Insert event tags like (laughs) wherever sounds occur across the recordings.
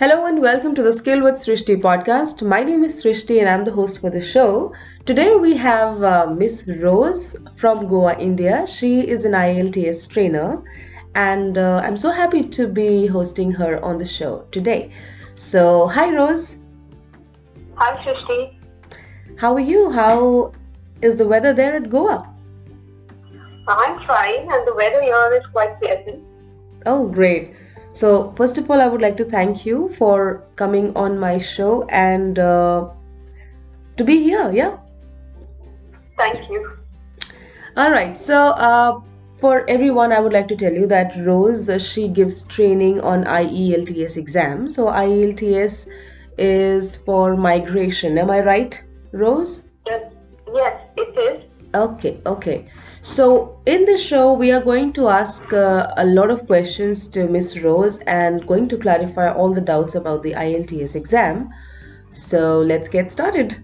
Hello and welcome to the Skilled with Srishti podcast. My name is Srishti and I'm the host for the show. Today we have uh, Miss Rose from Goa, India. She is an IELTS trainer and uh, I'm so happy to be hosting her on the show today. So, hi Rose. Hi Srishti. How are you? How is the weather there at Goa? I'm fine and the weather here is quite pleasant. Oh, great. So, first of all, I would like to thank you for coming on my show and uh, to be here. Yeah. Thank you. All right. So, uh, for everyone, I would like to tell you that Rose she gives training on IELTS exam. So, IELTS is for migration. Am I right, Rose? Yes, yes it is. Okay. Okay. So, in the show, we are going to ask uh, a lot of questions to Miss Rose and going to clarify all the doubts about the IELTS exam. So, let's get started.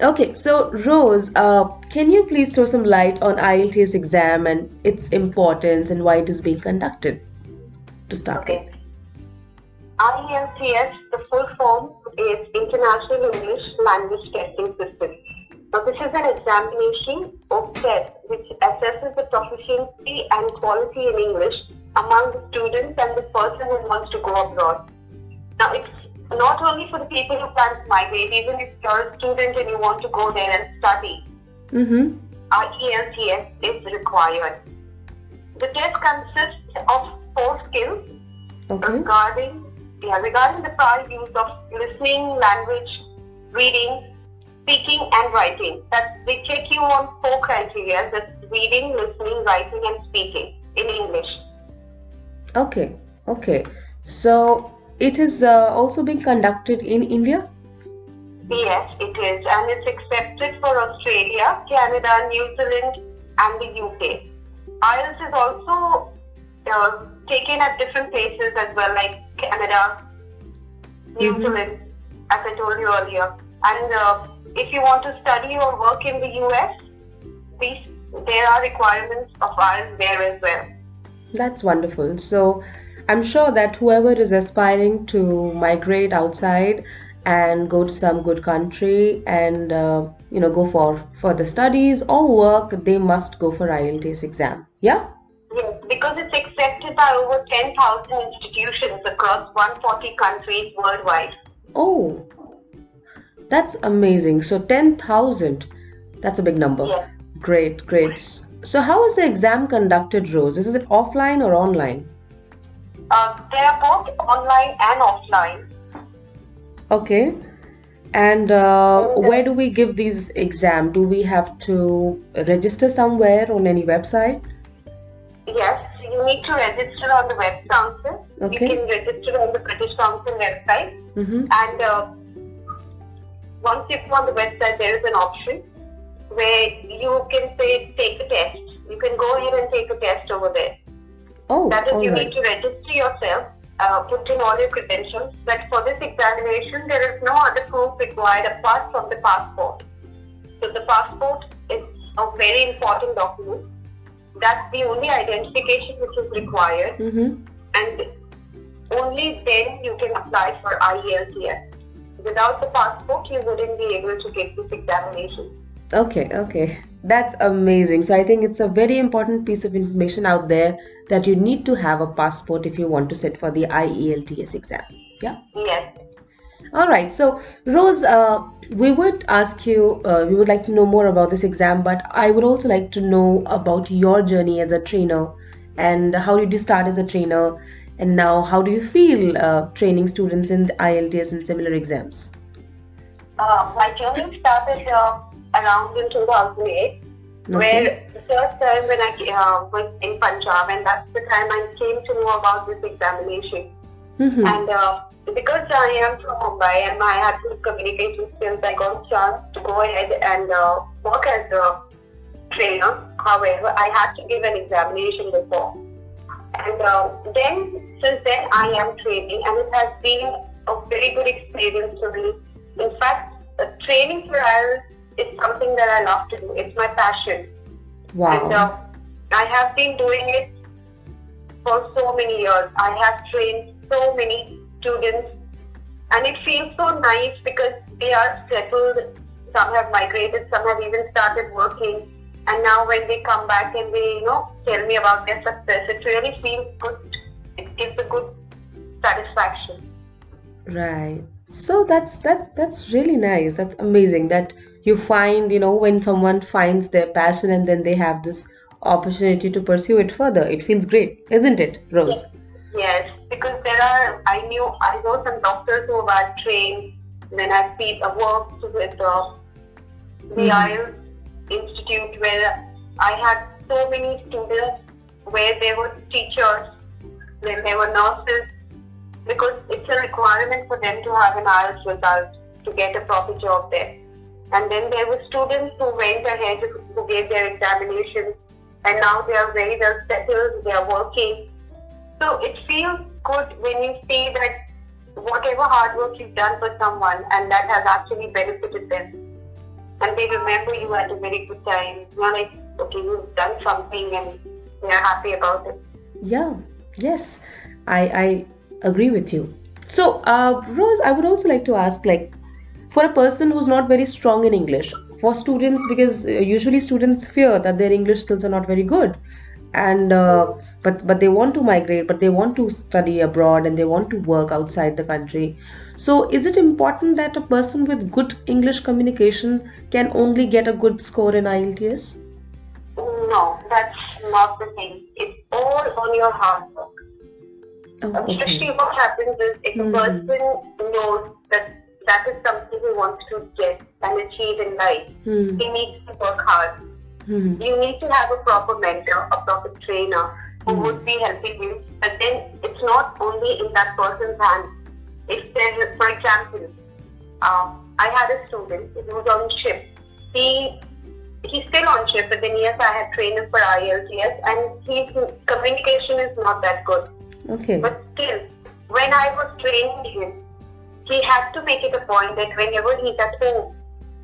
Okay, so Rose, uh, can you please throw some light on IELTS exam and its importance and why it is being conducted? To start Okay. IELTS, the full form is International English Language Testing System. Now, this is an examination of test which assesses the proficiency and quality in English among the students and the person who wants to go abroad. Now, it's not only for the people who plan to migrate, even if you're a student and you want to go there and study, Mm-hmm. IELTS is required. The test consists of four skills Okay. regarding yeah, regarding the prior use of listening, language, reading, speaking, and writing. That they check you on four criteria: that's reading, listening, writing, and speaking in English. Okay. Okay. So, it is uh, also being conducted in India? Yes, it is, and it's accepted for Australia, Canada, New Zealand, and the UK. IELTS is also uh, taken at different places as well, like Canada, New Mhm. Zealand, as I told you earlier. And uh, if you want to study or work in the US, these there are requirements of IELTS there as well. That's wonderful. So I'm sure that whoever is aspiring to migrate outside and go to some good country and uh, you know go for further studies or work, they must go for IELTS exam. Yeah. Yes, because it's accepted by over 10,000 institutions across 140 countries worldwide. Oh, that's amazing. So 10,000. That's a big number. Yes. Great, great. So how is the exam conducted, Rose? Is it offline or online? Uh, they are both online and offline. Okay. And uh, where do we give these exam? Do we have to register somewhere on any website? Yes, you need to register on the Web Council. Okay. You can register on the British Council website. Mm-hmm. And uh, once you go on the website, there is an option where you can say take a test. You can go ahead and take a test over there. Oh, That is, you right. need to register yourself, uh, put in all your credentials. But for this examination, there is no other proof required apart from the passport. So the passport is a very important document. That's the only identification which is required, Mm-hmm. and only then you can apply for IELTS. Without the passport, you wouldn't be able to get this examination. Okay, okay. That's amazing. So I think it's a very important piece of information out there that you need to have a passport if you want to sit for the IELTS exam. Yeah. Yes. All right. So, Rose, uh, we would ask you, uh, we would like to know more about this exam, but I would also like to know about your journey as a trainer and how did you start as a trainer, and now how do you feel uh, training students in the IELTS and similar exams? Uh, my journey started uh, around in 2008. where the first time when I uh, was in Punjab, and that's the time I came to know about this examination. Mm-hmm. And uh, because I am from Mumbai and I had good communication skills, I got a chance to go ahead and uh, work as a trainer. However, I had to give an examination before. And uh, then, since then, I am training, and it has been a very good experience for me. In fact, uh, training for IELTS is something that I love to do. It's my passion. Wow. And uh, I have been doing it for so many years. I have trained so many students, and it feels so nice because they are settled. Some have migrated, some have even started working, and now when they come back and they, you know, tell me about their success, it really feels good. It gives a good satisfaction. Right. So that's that's that's really nice. That's amazing that you find, you know, when someone finds their passion and then they have this opportunity to pursue it further. It feels great, isn't it, Rose? Yes, yes. because there are I knew I know some doctors who are trained. Then I see I worked with uh, the Mhm. IELTS Institute where I had so many students where they were teachers, then they were nurses, because it's a requirement for them to have an IELTS result to get a proper job there. And then there were students who went ahead who gave their examinations and now they are very well settled, they are working. So it feels good when you see that whatever hard work you've done for someone and that has actually benefited them. And they remember you at a very good time. You're like, okay, you've done something and they're happy about it. Yeah, yes, I I agree with you. So, uh, Rose, I would also like to ask, like, for a person who's not very strong in English, for students, because uh, usually students fear that their English skills are not very good, and uh, but but they want to migrate, but they want to study abroad and they want to work outside the country. So, is it important that a person with good English communication can only get a good score in IELTS? No, that's not the thing. It's all on your hard work. Oh, Especially okay. what happens is if Mhm. a person knows that that is something he wants to get and achieve in life, Hmm. he needs to work hard. Hmm. You need to have a proper mentor, a proper trainer who Mhm. would be helping you. But then it's not only in that person's hands. If there's, for example, uh, I had a student who was on ship. He he's still on ship, but then yes, I had trained him for IELTS, and his communication is not that good. Okay. But still, when I was training him, he had to make it a point that whenever he's at home,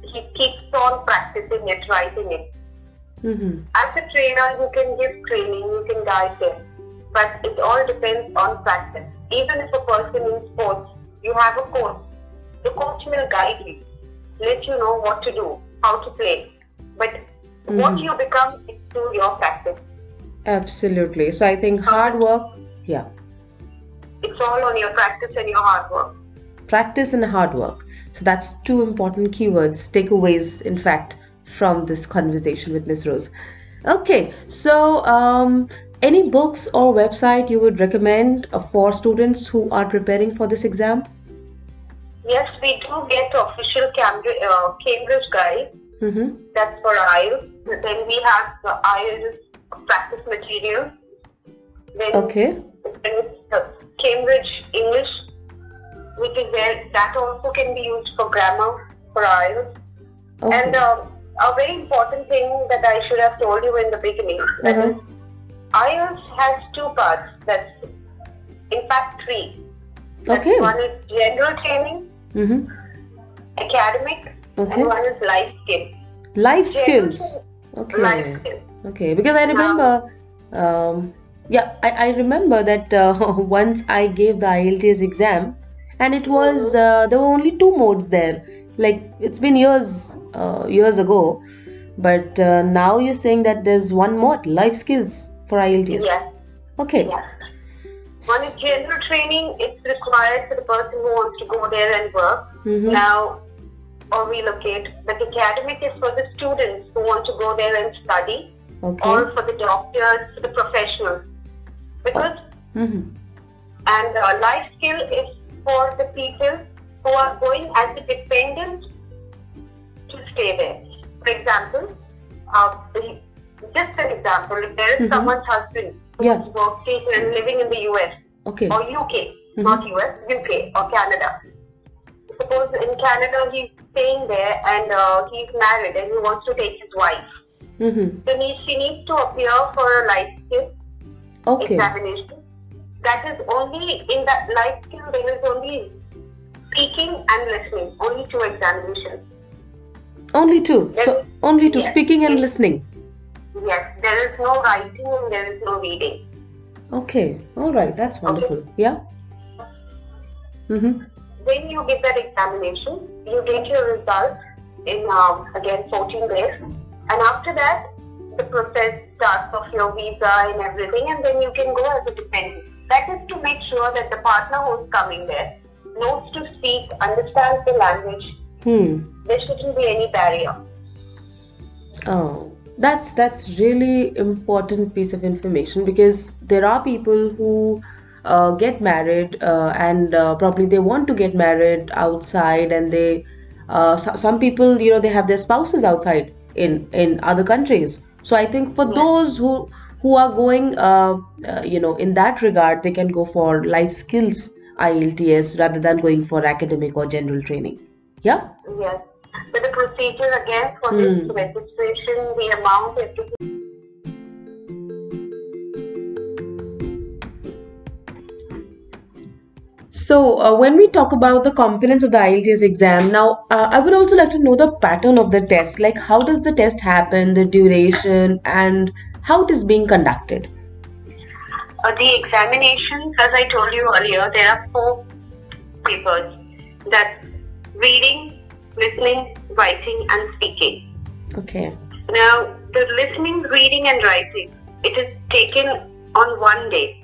he keeps on practicing it, writing it. Mm-hmm. As a trainer, you can give training, you can guide them, but it all depends on practice. Even if a person in sports, you have a coach, the coach will guide you, let you know what to do, how to play. But what Mhm. you become is through your practice. Absolutely. So I think hard work, yeah, It's all on your practice and your hard work. practice and hard work. So that's two important keywords, takeaways, in fact, from this conversation with Miss Rose. Okay, so um, any books or website you would recommend uh, for students who are preparing for this exam? Yes, we do get official Cambridge, uh, Cambridge guide. Mm-hmm. That's for IELTS. Then we have the IELTS practice material. Then Okay. Cambridge English, which is where that also can be used for grammar for IELTS. Okay. And um, a very important thing that I should have told you in the beginning that Uh-huh. IELTS has two parts. That's in fact three. That's Okay. One is general training, Mm-hmm. academic, Okay. and one is life skills. Life General skills. Okay. Life skill. Okay, because I remember, um, yeah, I, I remember that uh, (laughs) once I gave the IELTS exam, and it was uh, there were only two modes there. Like it's been years, uh, years ago, but uh, now you're saying that there's one more life skills for IELTS. Yes. Okay. Yes. One is general training. It's required for the person who wants to go there and work Mhm. now or relocate. But the academic is for the students who want to go there and study, Okay. or for the doctors, for the professionals. Because Mhm. and uh, life skill is for the people who are going as a dependent stay there. For example, uh, just an example, if there is Mhm. someone's husband who Yeah. working and living in the US Okay. or UK, not US, UK or Canada. Suppose in Canada he's staying there and uh, he's married and he wants to take his wife. Mhm. Then he, she needs to appear for a life skill Okay. examination. That is only in that life skill there is only speaking and listening, only two examinations. Only two. So only two, Yes. speaking and Yes. listening. Yes, there is no writing and there is no reading. Okay. All right. That's wonderful. Okay. Yeah. Mm-hmm. When you get that examination, you get your results in um, again 14 days, and after that, the process starts of your visa and everything, and then you can go as a dependent. That is to make sure that the partner who's coming there knows to speak, understands the language. Hmm. There shouldn't be any barrier. Oh, that's that's really important piece of information because there are people who uh, get married uh, and uh, probably they want to get married outside and they uh, so, some people you know they have their spouses outside in in other countries. So I think for Yeah. those who who are going uh, uh, you know in that regard they can go for life skills IELTS rather than going for academic or general training. Yeah. Yes. But the procedure again for this Hmm. registration, the amount, everything. So, uh, when we talk about the components of the IELTS exam, now uh, I would also like to know the pattern of the test. Like, how does the test happen, the duration, and how it is being conducted? Uh, the examinations, as I told you earlier, there are four papers. That's reading, listening, writing, and speaking. Okay. Now, the listening, reading, and writing, it is taken on one day,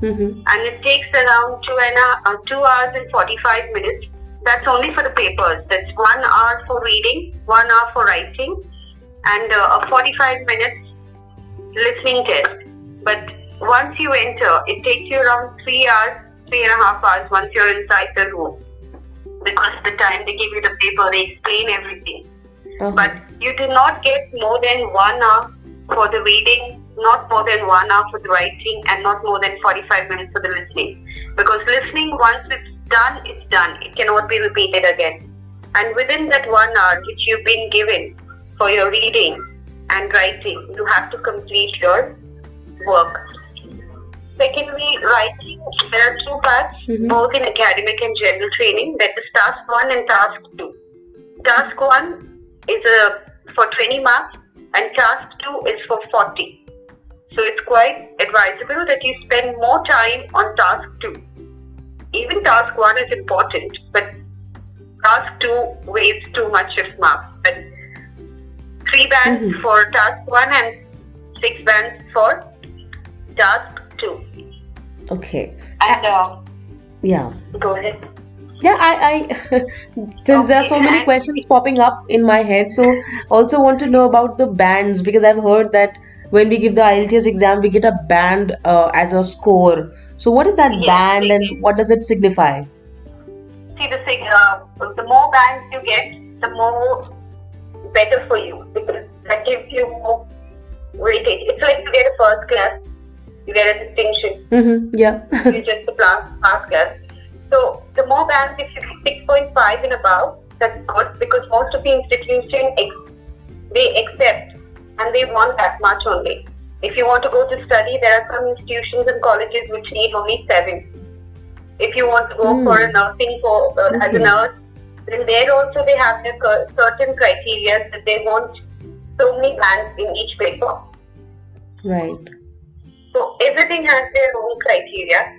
Mm-hmm. and it takes around two and a, uh, two hours and forty-five minutes. That's only for the papers. That's one hour for reading, one hour for writing, and uh, a forty-five minutes listening test. But once you enter, it takes you around three hours, three and a half hours once you're inside the room. Because the time they give you the paper, they explain everything. Uh-huh. But you do not get more than one hour for the reading, not more than one hour for the writing, and not more than 45 minutes for the listening. Because listening, once it's done, it's done. It cannot be repeated again. And within that one hour which you've been given for your reading and writing, you have to complete your work. Secondly, writing, there are two parts, Mhm. both in academic and general training, that is task one and task two. Task one is a, for 20 marks and task two is for 40. So it's quite advisable that you spend more time on task two. Even task one is important, but task two weighs too much of marks. But three bands Mhm. for task one and six bands for task two. Okay. And uh, Yeah. go ahead. Yeah, I, I (laughs) since there are so many questions popping up in my head, so also want to know about the bands because I've heard that when we give the IELTS exam, we get a band uh, as a score. So what is that Yes, band and what does it signify? See, the uh, the more bands you get, the more better for you because that gives you more weightage. It's like you get a first class, you get a distinction, Mm-hmm. Yeah. you just pass class. So the more bands, if you get 6.5 and above, that's good because most of the institutions ex- they accept and they want that much only. If you want to go to study, there are some institutions and colleges which need only seven. If you want to go Hmm. for a nursing for uh, as a nurse, then there also they have their certain criteria that they want so many bands in each paper. Right. So everything has their own criteria.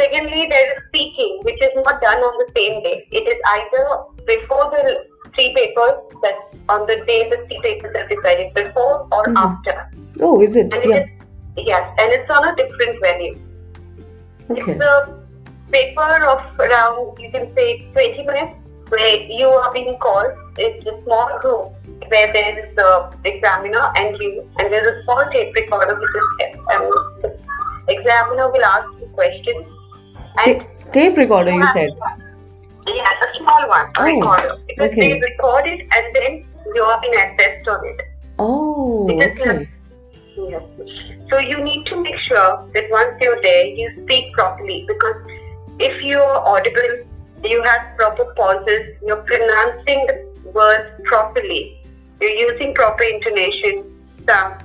Secondly, there is speaking, which is not done on the same day. It is either before the three papers, that's on the day the three papers are decided, before or Mhm. after. Oh, is it? And it Yeah. is, yes, and it's on a different venue. Okay. It's a paper of around, you can say, 20 minutes, where you are being called. It's a small room where there is the examiner and you, and there's a small tape recorder which is kept. And the examiner will ask you questions. And Ta- tape recorder, you said. yeah, a small one, a Oh, recorder. Because okay. they record it and then you are being assessed on it. Oh, is okay. Yes. So you need to make sure that once you're there, you speak properly because if you're audible, you have proper pauses, you're pronouncing the words properly, you're using proper intonation, sound,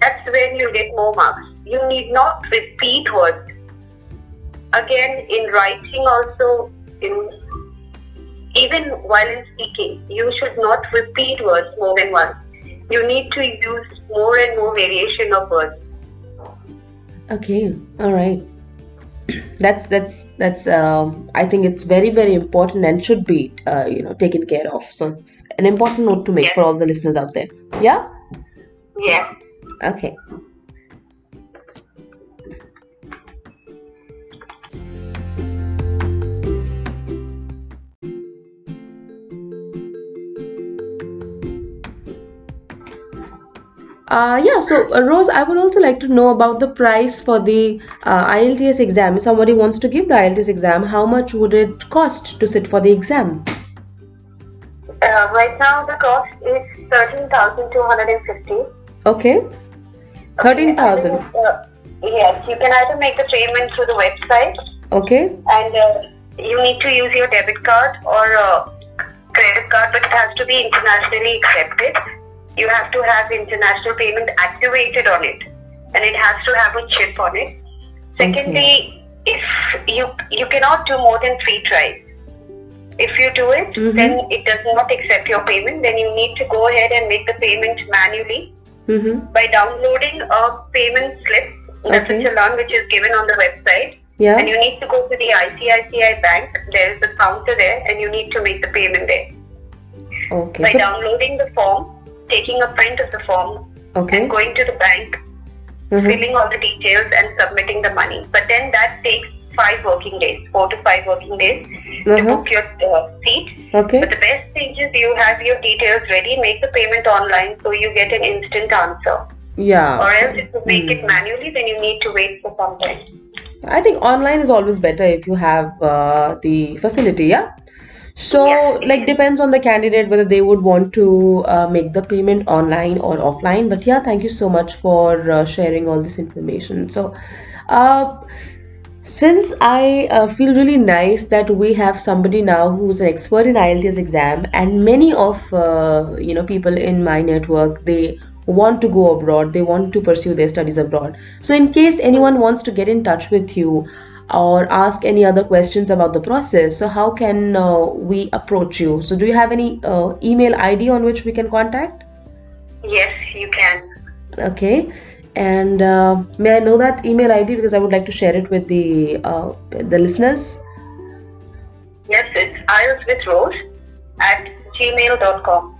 that's when you get more marks. You need not repeat words. Again, in writing also, in even while in speaking, you should not repeat words more than once. You need to use more and more variation of words. Okay, all right. That's that's that's um, I think it's very very important and should be uh, you know taken care of. So it's an important note to make Yes. for all the listeners out there. Yeah. Yeah. Okay. Uh, yeah, so uh, Rose, I would also like to know about the price for the uh, IELTS exam. If somebody wants to give the IELTS exam, how much would it cost to sit for the exam? Uh, right now the cost is thirteen thousand two hundred and fifty. Okay, thirteen thousand. Uh, yes, you can either make the payment through the website, Okay, and uh, you need to use your debit card or uh, credit card, but it has to be internationally accepted. You have to have international payment activated on it, and it has to have a chip on it. Secondly, if you you cannot do more than three tries. If you do it, Mhm. then it does not accept your payment. Then you need to go ahead and make the payment manually mm-hmm. by downloading a payment slip. That's Okay. a challan which is given on the website. yeah, And you need to go to the ICICI bank. There is a counter there, and you need to make the payment there. okay, By so downloading the form, taking a print of the form, okay, and going to the bank, Mhm. filling all the details, and submitting the money. But then that takes five working days, four to five working days, to Uh-huh. book your uh, seat. okay, But the best thing is you have your details ready, make the payment online, so you get an instant answer. yeah. Or else, if you make Hmm. it manually, then you need to wait for some time. I think online is always better if you have uh, the facility, yeah. So, Yes. like, depends on the candidate whether they would want to uh, make the payment online or offline. But yeah, thank you so much for uh, sharing all this information. So, uh, since I uh, feel really nice that we have somebody now who's an expert in IELTS exam, and many of uh, you know people in my network they want to go abroad, they want to pursue their studies abroad. So, in case anyone wants to get in touch with you or ask any other questions about the process, so how can uh, we approach you? So, do you have any uh, email ID on which we can contact? Yes, you can. Okay. And uh, may I know that email ID because I would like to share it with the uh, the listeners. Yes, it's IELTS with Rose at gmail.com.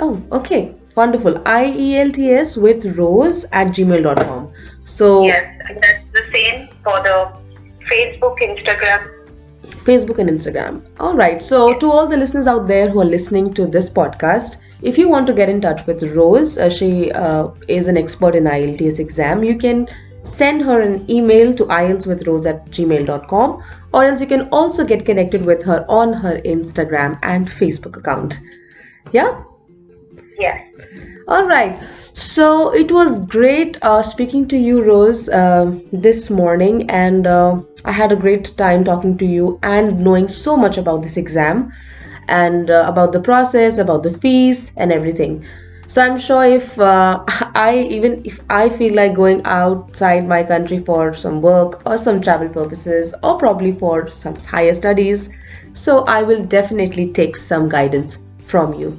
Oh, okay. Wonderful. IELTS with rose at gmail.com. So, Yes, that's the same for the Facebook, Instagram. Facebook and Instagram. All right. So, to all the listeners out there who are listening to this podcast, if you want to get in touch with Rose, uh, she uh, is an expert in IELTS exam, you can send her an email to ieltswithrose at gmail.com or else you can also get connected with her on her Instagram and Facebook account. Yeah? Yes. All right. So it was great uh, speaking to you, Rose, uh, this morning, and uh, I had a great time talking to you and knowing so much about this exam and uh, about the process, about the fees, and everything. So I'm sure if uh, (laughs) I even if I feel like going outside my country for some work or some travel purposes or probably for some higher studies, so I will definitely take some guidance from you.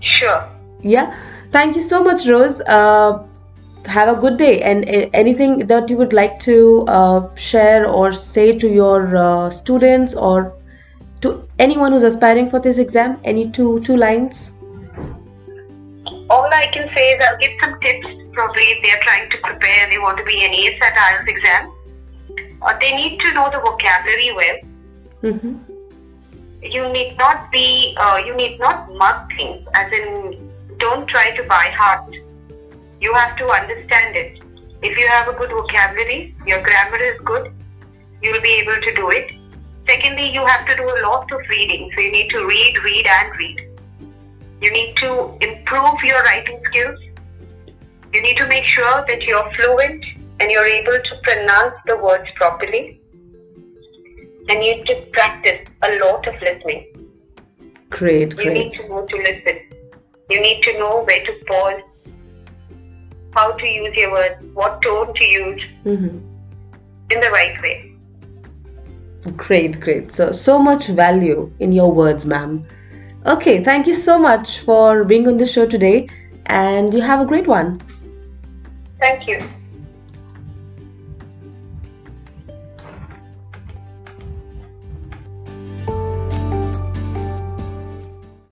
Sure. Yeah. Thank you so much, Rose. Uh, have a good day. And uh, anything that you would like to uh, share or say to your uh, students or to anyone who's aspiring for this exam? Any two two lines? All I can say is I'll give some tips probably if they're trying to prepare and they want to be an ACE at IELTS exam. Uh, they need to know the vocabulary well. Mm-hmm. You need not be, uh, you need not mug things, as in don't try to by heart. You have to understand it. If you have a good vocabulary, your grammar is good, you'll be able to do it. Secondly, you have to do a lot of reading. So you need to read, read, and read. You need to improve your writing skills. You need to make sure that you're fluent and you're able to pronounce the words properly. And you need to practice a lot of listening. Great, You need to know to listen. You need to know where to pause, how to use your words, what tone to use Mm-hmm. in the right way. Great, great. So so much value in your words, ma'am. Okay, thank you so much for being on the show today, and you have a great one. Thank you.